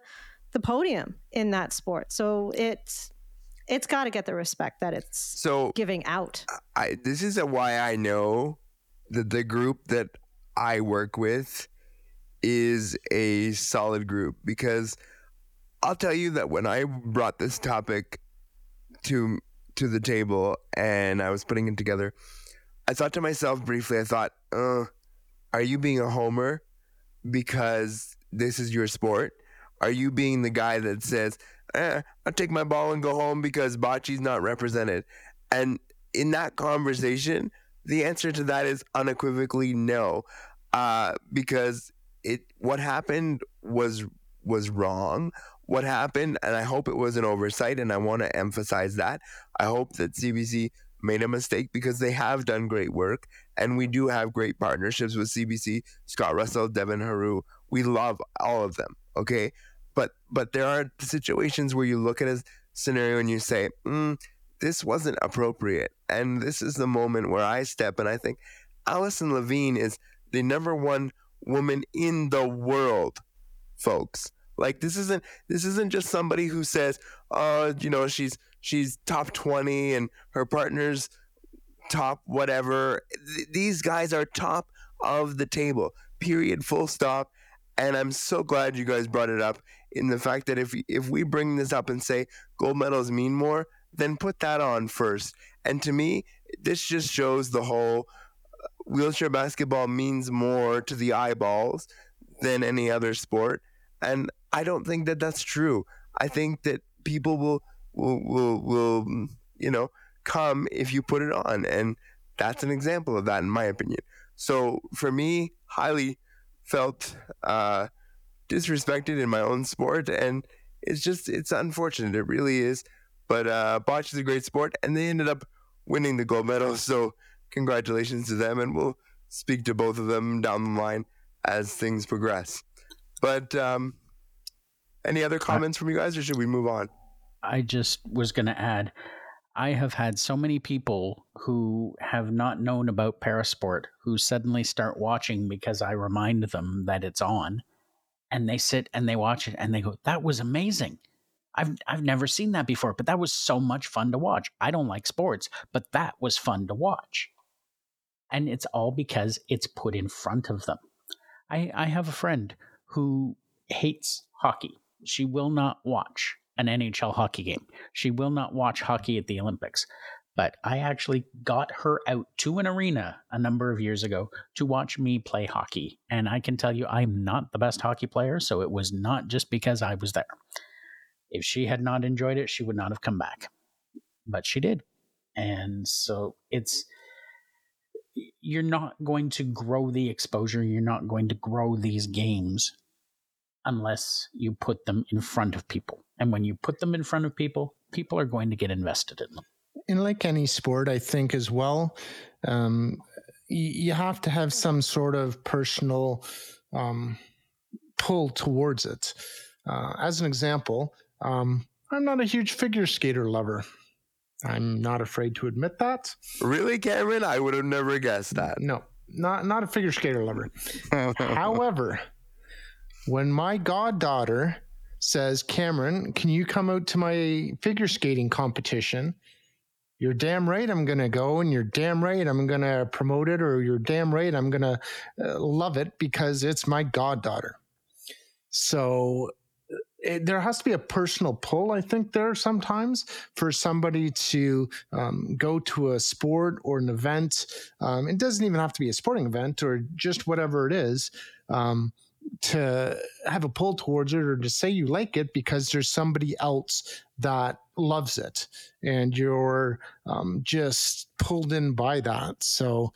the podium in that sport. So it's it's got to get the respect that it's so giving out. I this is a why I know that the group that I work with is a solid group because I'll tell you that when I brought this topic to to the table and I was putting it together, I thought to myself briefly, I thought, uh, are you being a homer because this is your sport? Are you being the guy that says, eh, I'll take my ball and go home because boccia's not represented? And in that conversation, the answer to that is unequivocally no, uh, because it what happened was was wrong. What happened, and I hope it was an oversight, and I want to emphasize that. I hope that CBC made a mistake because they have done great work, and we do have great partnerships with CBC, Scott Russell, Devin Heroux. We love all of them. Okay, but but there are situations where you look at a scenario and you say, mm, "This wasn't appropriate," and this is the moment where I step and I think Alison Levine is the number one woman in the world, folks. Like this isn't this isn't just somebody who says, "Oh, you know, she's she's top 20 and her partner's top whatever." Th- these guys are top of the table. Period, full stop. And I'm so glad you guys brought it up in the fact that if if we bring this up and say gold medals mean more, then put that on first. And to me, this just shows the whole uh, wheelchair basketball means more to the eyeballs than any other sport. And I don't think that that's true. I think that people will will will, will mm, you know come if you put it on, and that's an example of that, in my opinion. So for me, highly felt uh, disrespected in my own sport, and it's just it's unfortunate. It really is. But uh, boccia is a great sport, and they ended up winning the gold medal. So congratulations to them, and we'll speak to both of them down the line as things progress. But um, any other comments from you guys, or should we move on? I just was going to add I have had so many people who have not known about parasport who suddenly start watching because I remind them that it's on and they sit and they watch it and they go that was amazing. I've I've never seen that before, but that was so much fun to watch. I don't like sports, but that was fun to watch. And it's all because it's put in front of them. I, I have a friend who hates hockey. She will not watch an NHL hockey game. She will not watch hockey at the Olympics. But I actually got her out to an arena a number of years ago to watch me play hockey. And I can tell you, I'm not the best hockey player, so it was not just because I was there. If she had not enjoyed it, she would not have come back. But she did. And so it's, you're not going to grow the exposure, you're not going to grow these games unless you put them in front of people. And when you put them in front of people, people are going to get invested in them. And like any sport, I think as well, um, you have to have some sort of personal um, pull towards it. Uh, as an example, um, I'm not a huge figure skater lover. I'm not afraid to admit that. Really, Cameron? I would have never guessed that. No, not not a figure skater lover. However, when my goddaughter says, Cameron, can you come out to my figure skating competition? You're damn right I'm going to go, and you're damn right I'm going to promote it, or you're damn right I'm going to uh, love it because it's my goddaughter. So it, there has to be a personal pull, I think, there sometimes for somebody to um, go to a sport or an event. Um, it doesn't even have to be a sporting event or just whatever it is. Um, to have a pull towards it or to say you like it because there's somebody else that loves it and you're um, just pulled in by that. So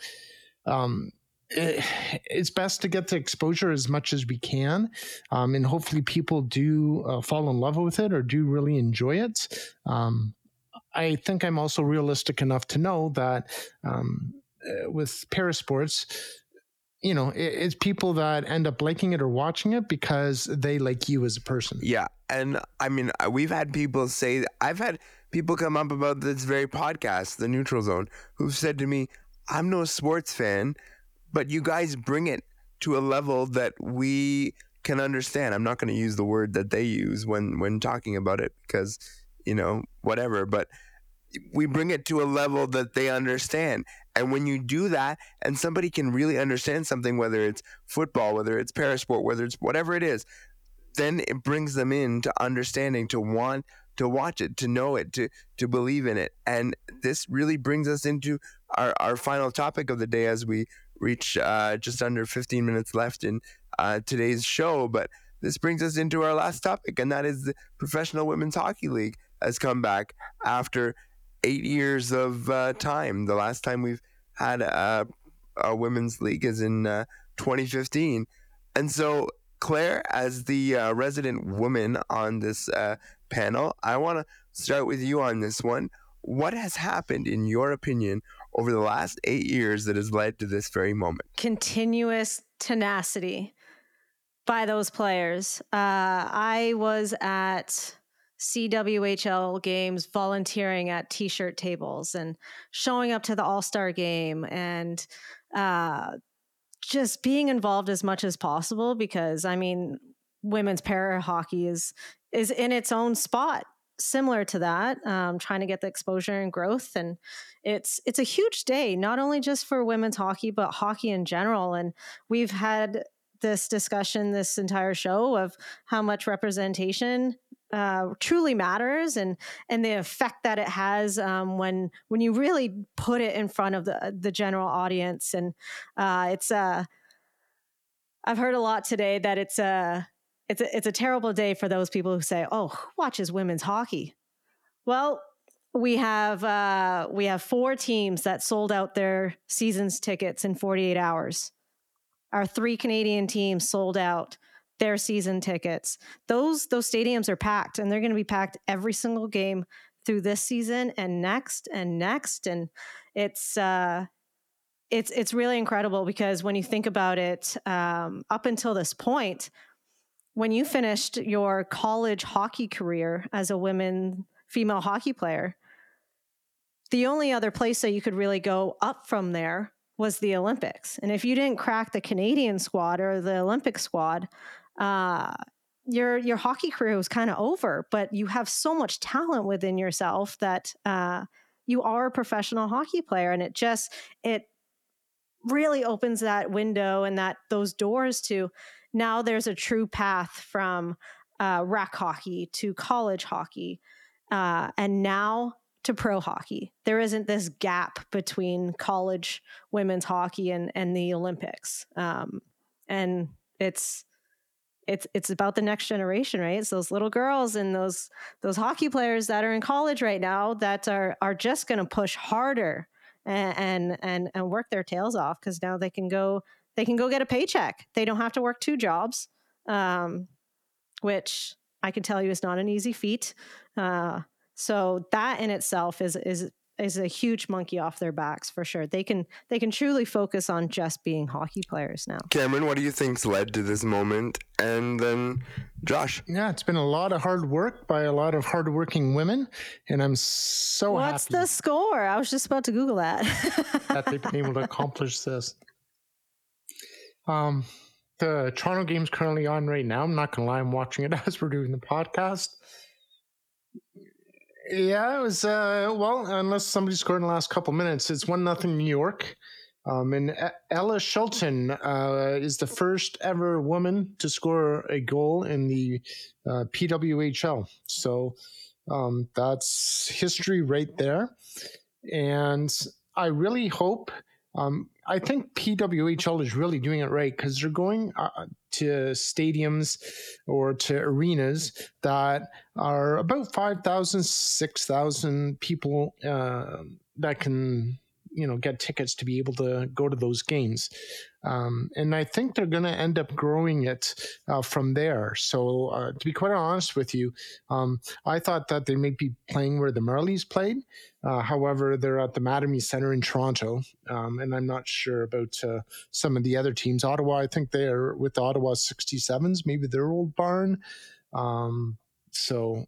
um, it, it's best to get the exposure as much as we can. Um, and hopefully people do uh, fall in love with it or do really enjoy it. Um, I think I'm also realistic enough to know that um, uh, with parasports, you know, it, it's people that end up liking it or watching it because they like you as a person. Yeah. And I mean, uh, we've had people say, I've had people come up about this very podcast, The Neutral Zone, who've said to me, I'm no sports fan, but you guys bring it to a level that we can understand. I'm not going to use the word that they use when, when talking about it because, you know, whatever, but we bring it to a level that they understand. And when you do that, and somebody can really understand something, whether it's football, whether it's parasport, whether it's whatever it is, then it brings them in to understanding, to want to watch it, to know it, to to believe in it. And this really brings us into our, our final topic of the day as we reach uh, just under 15 minutes left in uh, today's show. But this brings us into our last topic, and that is the Professional Women's Hockey League has come back after eight years of uh, time. The last time we've had a, a women's league is in uh, 2015. And so, Claire, as the uh, resident woman on this uh, panel, I want to start with you on this one. What has happened, in your opinion, over the last eight years that has led to this very moment? Continuous tenacity by those players. Uh, I was at CWHL games volunteering at t-shirt tables and showing up to the all-star game and uh, just being involved as much as possible because I mean women's para hockey is is in its own spot similar to that um, trying to get the exposure and growth and it's it's a huge day not only just for women's hockey but hockey in general and we've had this discussion this entire show of how much representation uh, truly matters and and the effect that it has um, when when you really put it in front of the the general audience and uh, it's uh I've heard a lot today that it's a it's a it's a terrible day for those people who say oh who watches women's hockey well we have uh, we have four teams that sold out their seasons tickets in 48 hours our three Canadian teams sold out their season tickets. Those those stadiums are packed and they're going to be packed every single game through this season and next and next and it's uh it's it's really incredible because when you think about it um, up until this point when you finished your college hockey career as a women female hockey player the only other place that you could really go up from there was the Olympics. And if you didn't crack the Canadian squad or the Olympic squad, uh, your your hockey career was kind of over. But you have so much talent within yourself that uh, you are a professional hockey player, and it just it really opens that window and that those doors to now there's a true path from uh, hockey to college hockey, uh, and now to pro hockey. There isn't this gap between college women's hockey and and the Olympics, um, and it's it's it's about the next generation, right? It's those little girls and those those hockey players that are in college right now that are are just going to push harder and and and work their tails off because now they can go they can go get a paycheck. They don't have to work two jobs, um, which I can tell you is not an easy feat. Uh, so that in itself is is is a huge monkey off their backs for sure. They can they can truly focus on just being hockey players now. Cameron, what do you think's led to this moment? And then Josh. Yeah, it's been a lot of hard work by a lot of hardworking women, and I'm so What's happy. the score? I was just about to Google that. that they've been able to accomplish this. Um, the Toronto game's currently on right now. I'm not gonna lie, I'm watching it as we're doing the podcast. Yeah, it was uh, well, unless somebody scored in the last couple minutes, it's one nothing New York. Um, and Ella Shelton uh, is the first ever woman to score a goal in the uh, PWHL. So um, that's history right there. And I really hope um, I think PWHL is really doing it right because they're going uh, to stadiums or to arenas that are about 5,000, 6,000 people uh, that can you know get tickets to be able to go to those games. Um, and i think they're going to end up growing it uh, from there. So uh, to be quite honest with you um, i thought that they may be playing where the marlies played. Uh, however they're at the mattamy center in toronto um, and i'm not sure about uh, some of the other teams. Ottawa i think they are with the ottawa 67s maybe their old barn. Um, so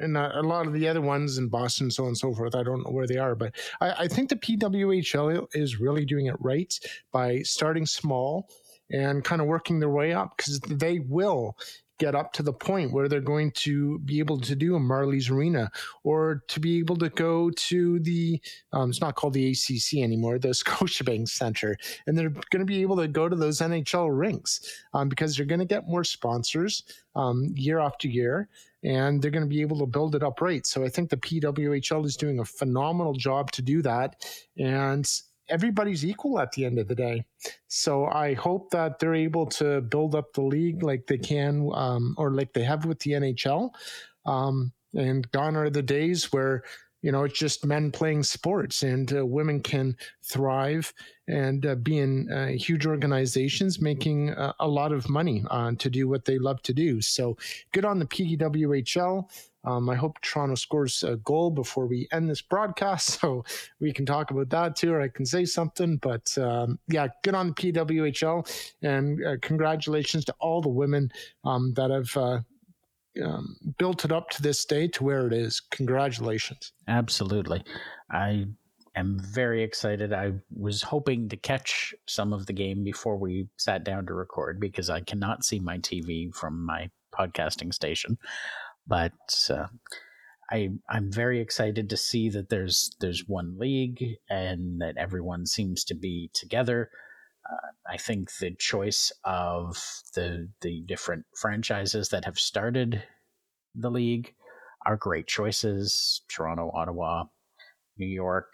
and a lot of the other ones in Boston, so on and so forth. I don't know where they are, but I, I think the PWHL is really doing it right by starting small and kind of working their way up because they will get up to the point where they're going to be able to do a Marley's Arena or to be able to go to the, um, it's not called the ACC anymore, the Scotiabank Center. And they're going to be able to go to those NHL rinks um, because they're going to get more sponsors um, year after year and they're going to be able to build it up right. So I think the PWHL is doing a phenomenal job to do that. And everybody's equal at the end of the day. So I hope that they're able to build up the league like they can, um, or like they have with the NHL. Um, and gone are the days where you know it's just men playing sports and uh, women can thrive and uh, be in uh, huge organizations making uh, a lot of money uh, to do what they love to do so good on the pwhl um, I hope Toronto scores a goal before we end this broadcast, so we can talk about that too, or I can say something. But um, yeah, good on the PWHL, and uh, congratulations to all the women um, that have uh, um, built it up to this day to where it is. Congratulations. Absolutely. I am very excited. I was hoping to catch some of the game before we sat down to record because I cannot see my TV from my podcasting station. But uh, I I'm very excited to see that there's there's one league and that everyone seems to be together. I think the choice of the the different franchises that have started the league are great choices. Toronto, Ottawa, New York,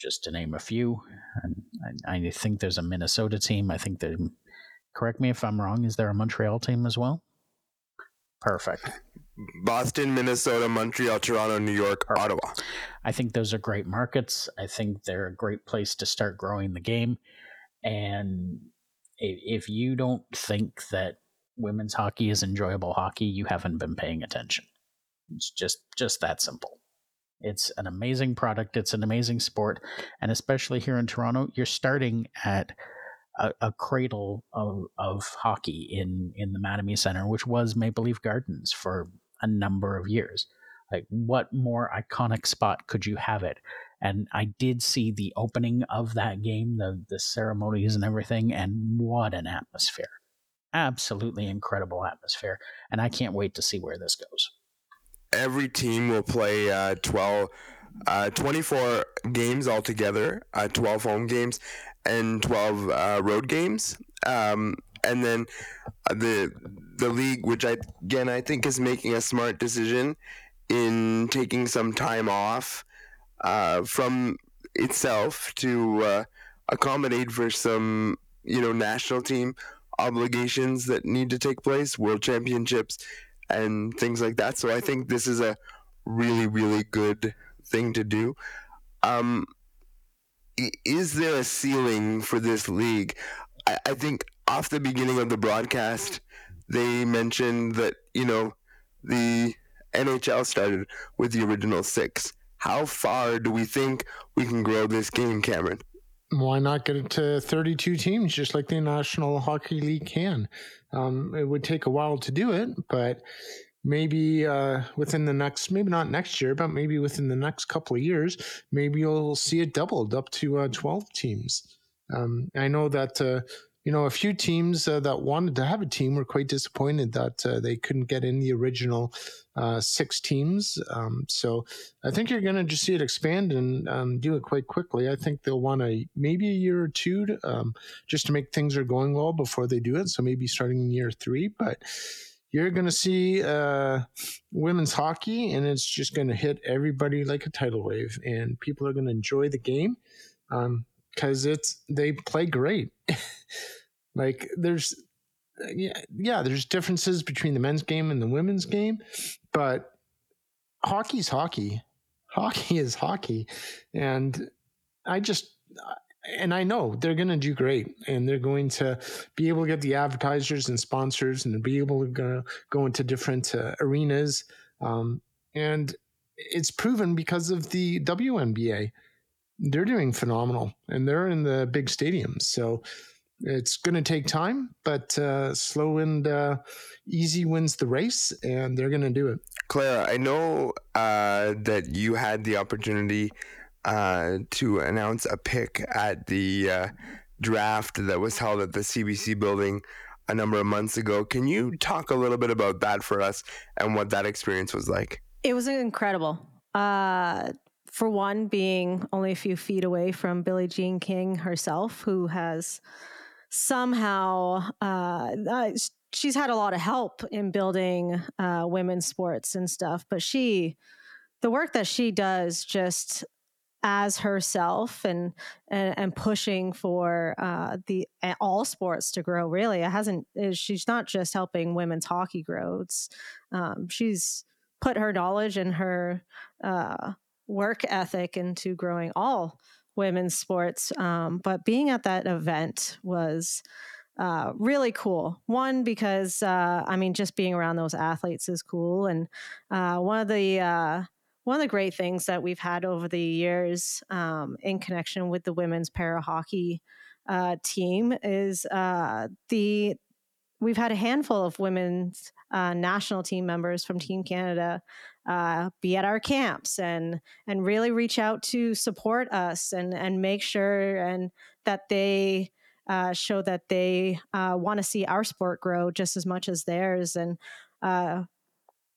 just to name a few. And I, I think there's a Minnesota team. I think there. Correct me if I'm wrong. Is there a Montreal team as well? Perfect. Boston, Minnesota, Montreal, Toronto, New York, Perfect. Ottawa. I think those are great markets. I think they're a great place to start growing the game. And if you don't think that women's hockey is enjoyable hockey, you haven't been paying attention. It's just just that simple. It's an amazing product. It's an amazing sport, and especially here in Toronto, you're starting at a, a cradle of, of hockey in in the Mattamy Center, which was Maple Leaf Gardens for a number of years. Like, what more iconic spot could you have it? And I did see the opening of that game, the the ceremonies and everything, and what an atmosphere! Absolutely incredible atmosphere, and I can't wait to see where this goes. Every team will play uh, 12, uh, 24 games altogether, uh, 12 home games and 12 uh, road games. Um, and then uh, the the league, which I again I think is making a smart decision in taking some time off uh, from itself to uh, accommodate for some you know national team obligations that need to take place, world championships, and things like that. So I think this is a really really good thing to do. Um, is there a ceiling for this league? I, I think off the beginning of the broadcast, they mentioned that you know the NHL started with the original six. How far do we think we can grow this game, Cameron? Why not get it to 32 teams, just like the National Hockey League can? Um, it would take a while to do it, but maybe uh, within the next, maybe not next year, but maybe within the next couple of years, maybe you'll see it doubled up to uh, 12 teams. Um, I know that uh, you know, a few teams uh, that wanted to have a team were quite disappointed that uh, they couldn't get in the original uh, six teams. Um, so I think you're going to just see it expand and um, do it quite quickly. I think they'll want a maybe a year or two to, um, just to make things are going well before they do it. So maybe starting in year three, but you're going to see uh, women's hockey, and it's just going to hit everybody like a tidal wave, and people are going to enjoy the game. Um, because it's they play great. like there's yeah, yeah, there's differences between the men's game and the women's game, but hockey's hockey. Hockey is hockey. And I just and I know they're going to do great and they're going to be able to get the advertisers and sponsors and be able to go, into different uh, arenas. Um, and it's proven because of the WNBA. They're doing phenomenal and they're in the big stadiums. So it's going to take time, but uh, slow and uh, easy wins the race, and they're going to do it. Clara, I know uh, that you had the opportunity uh, to announce a pick at the uh, draft that was held at the CBC building a number of months ago. Can you talk a little bit about that for us and what that experience was like? It was incredible. Uh, for one, being only a few feet away from Billie Jean King herself, who has somehow uh, uh, she's had a lot of help in building uh, women's sports and stuff, but she, the work that she does, just as herself and and, and pushing for uh, the all sports to grow. Really, it hasn't. She's not just helping women's hockey grow. It's um, she's put her knowledge and her uh, work ethic into growing all women's sports. Um, but being at that event was uh, really cool. One, because uh, I mean, just being around those athletes is cool. And uh, one of the uh, one of the great things that we've had over the years um, in connection with the women's para hockey uh, team is uh, the we've had a handful of women's national team members from Team Canada uh, be at our camps and and really reach out to support us and and make sure and that they uh, show that they uh, want to see our sport grow just as much as theirs and uh,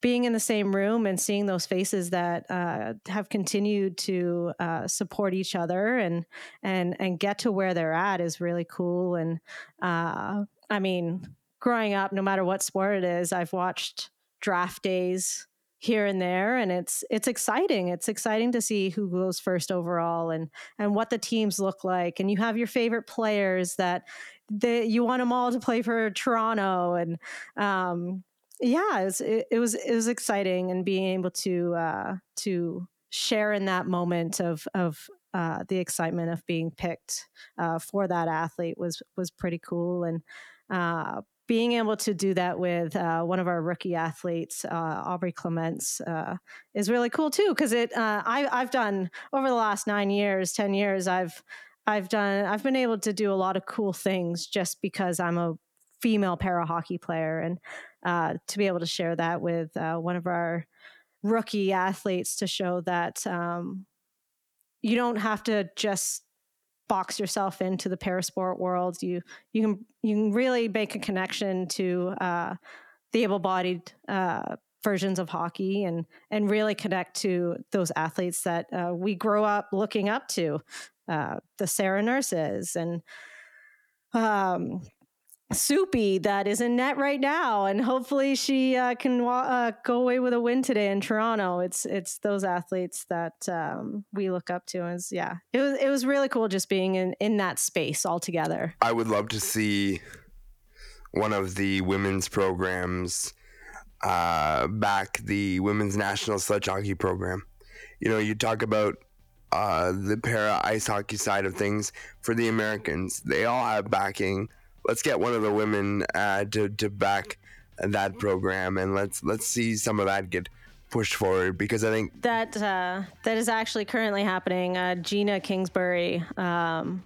being in the same room and seeing those faces that uh, have continued to uh, support each other and and and get to where they're at is really cool and I mean growing up no matter what sport it is I've watched draft days here and there and it's it's exciting. It's exciting to see who goes first overall and and what the teams look like and you have your favorite players that that you want them all to play for Toronto and um yeah it was it, it was it was exciting and being able to uh to share in that moment of of uh, the excitement of being picked uh, for that athlete was was pretty cool and uh, being able to do that with uh, one of our rookie athletes, uh, Aubrey Clements, uh, is really cool too. Because it, uh, I, I've done over the last nine years, ten years, I've, I've done, I've been able to do a lot of cool things just because I'm a female para hockey player, and uh, to be able to share that with uh, one of our rookie athletes to show that um, you don't have to just box yourself into the parasport world. You you can you can really make a connection to uh, the able-bodied uh, versions of hockey and and really connect to those athletes that uh, we grow up looking up to, uh, the Sarah Nurses and um, Soupy that is in net right now, and hopefully she uh, can uh, go away with a win today in Toronto. It's it's those athletes that um, we look up to. As yeah, it was it was really cool just being in in that space altogether. I would love to see one of the women's programs uh, back the women's national sledge hockey program. You know, you talk about uh, the para ice hockey side of things for the Americans. They all have backing let's get one of the women uh, to to back that program, and let's let's see some of that get pushed forward because I think that uh, that is actually currently happening. Uh, Gina Kingsbury, um,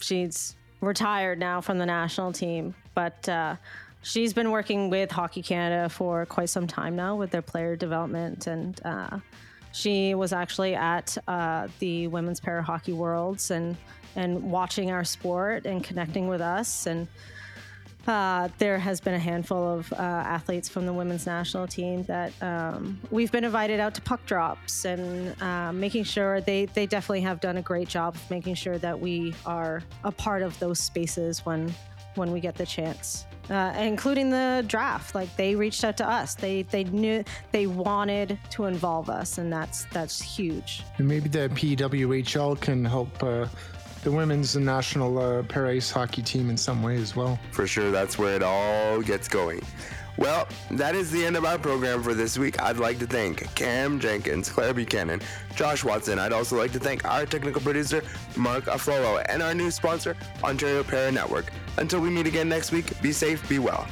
she's retired now from the national team, but uh, she's been working with Hockey Canada for quite some time now with their player development and. Uh, she was actually at uh, the Women's Para Hockey Worlds and and watching our sport and connecting with us. And uh, there has been a handful of uh, athletes from the women's national team that um, we've been invited out to puck drops and uh, making sure they, they definitely have done a great job of making sure that we are a part of those spaces when when we get the chance. Uh, including the draft. Like they reached out to us. They they knew they wanted to involve us, and that's that's huge. And maybe the PWHL can help uh, the women's national uh, para ice hockey team in some way as well. For sure, that's where it all gets going. Well, that is the end of our program for this week. I'd like to thank Cam Jenkins, Claire Buchanan, Josh Watson. I'd also like to thank our technical producer, Mark Aflolo, and our new sponsor, Ontario Para Network. Until we meet again next week, be safe, be well.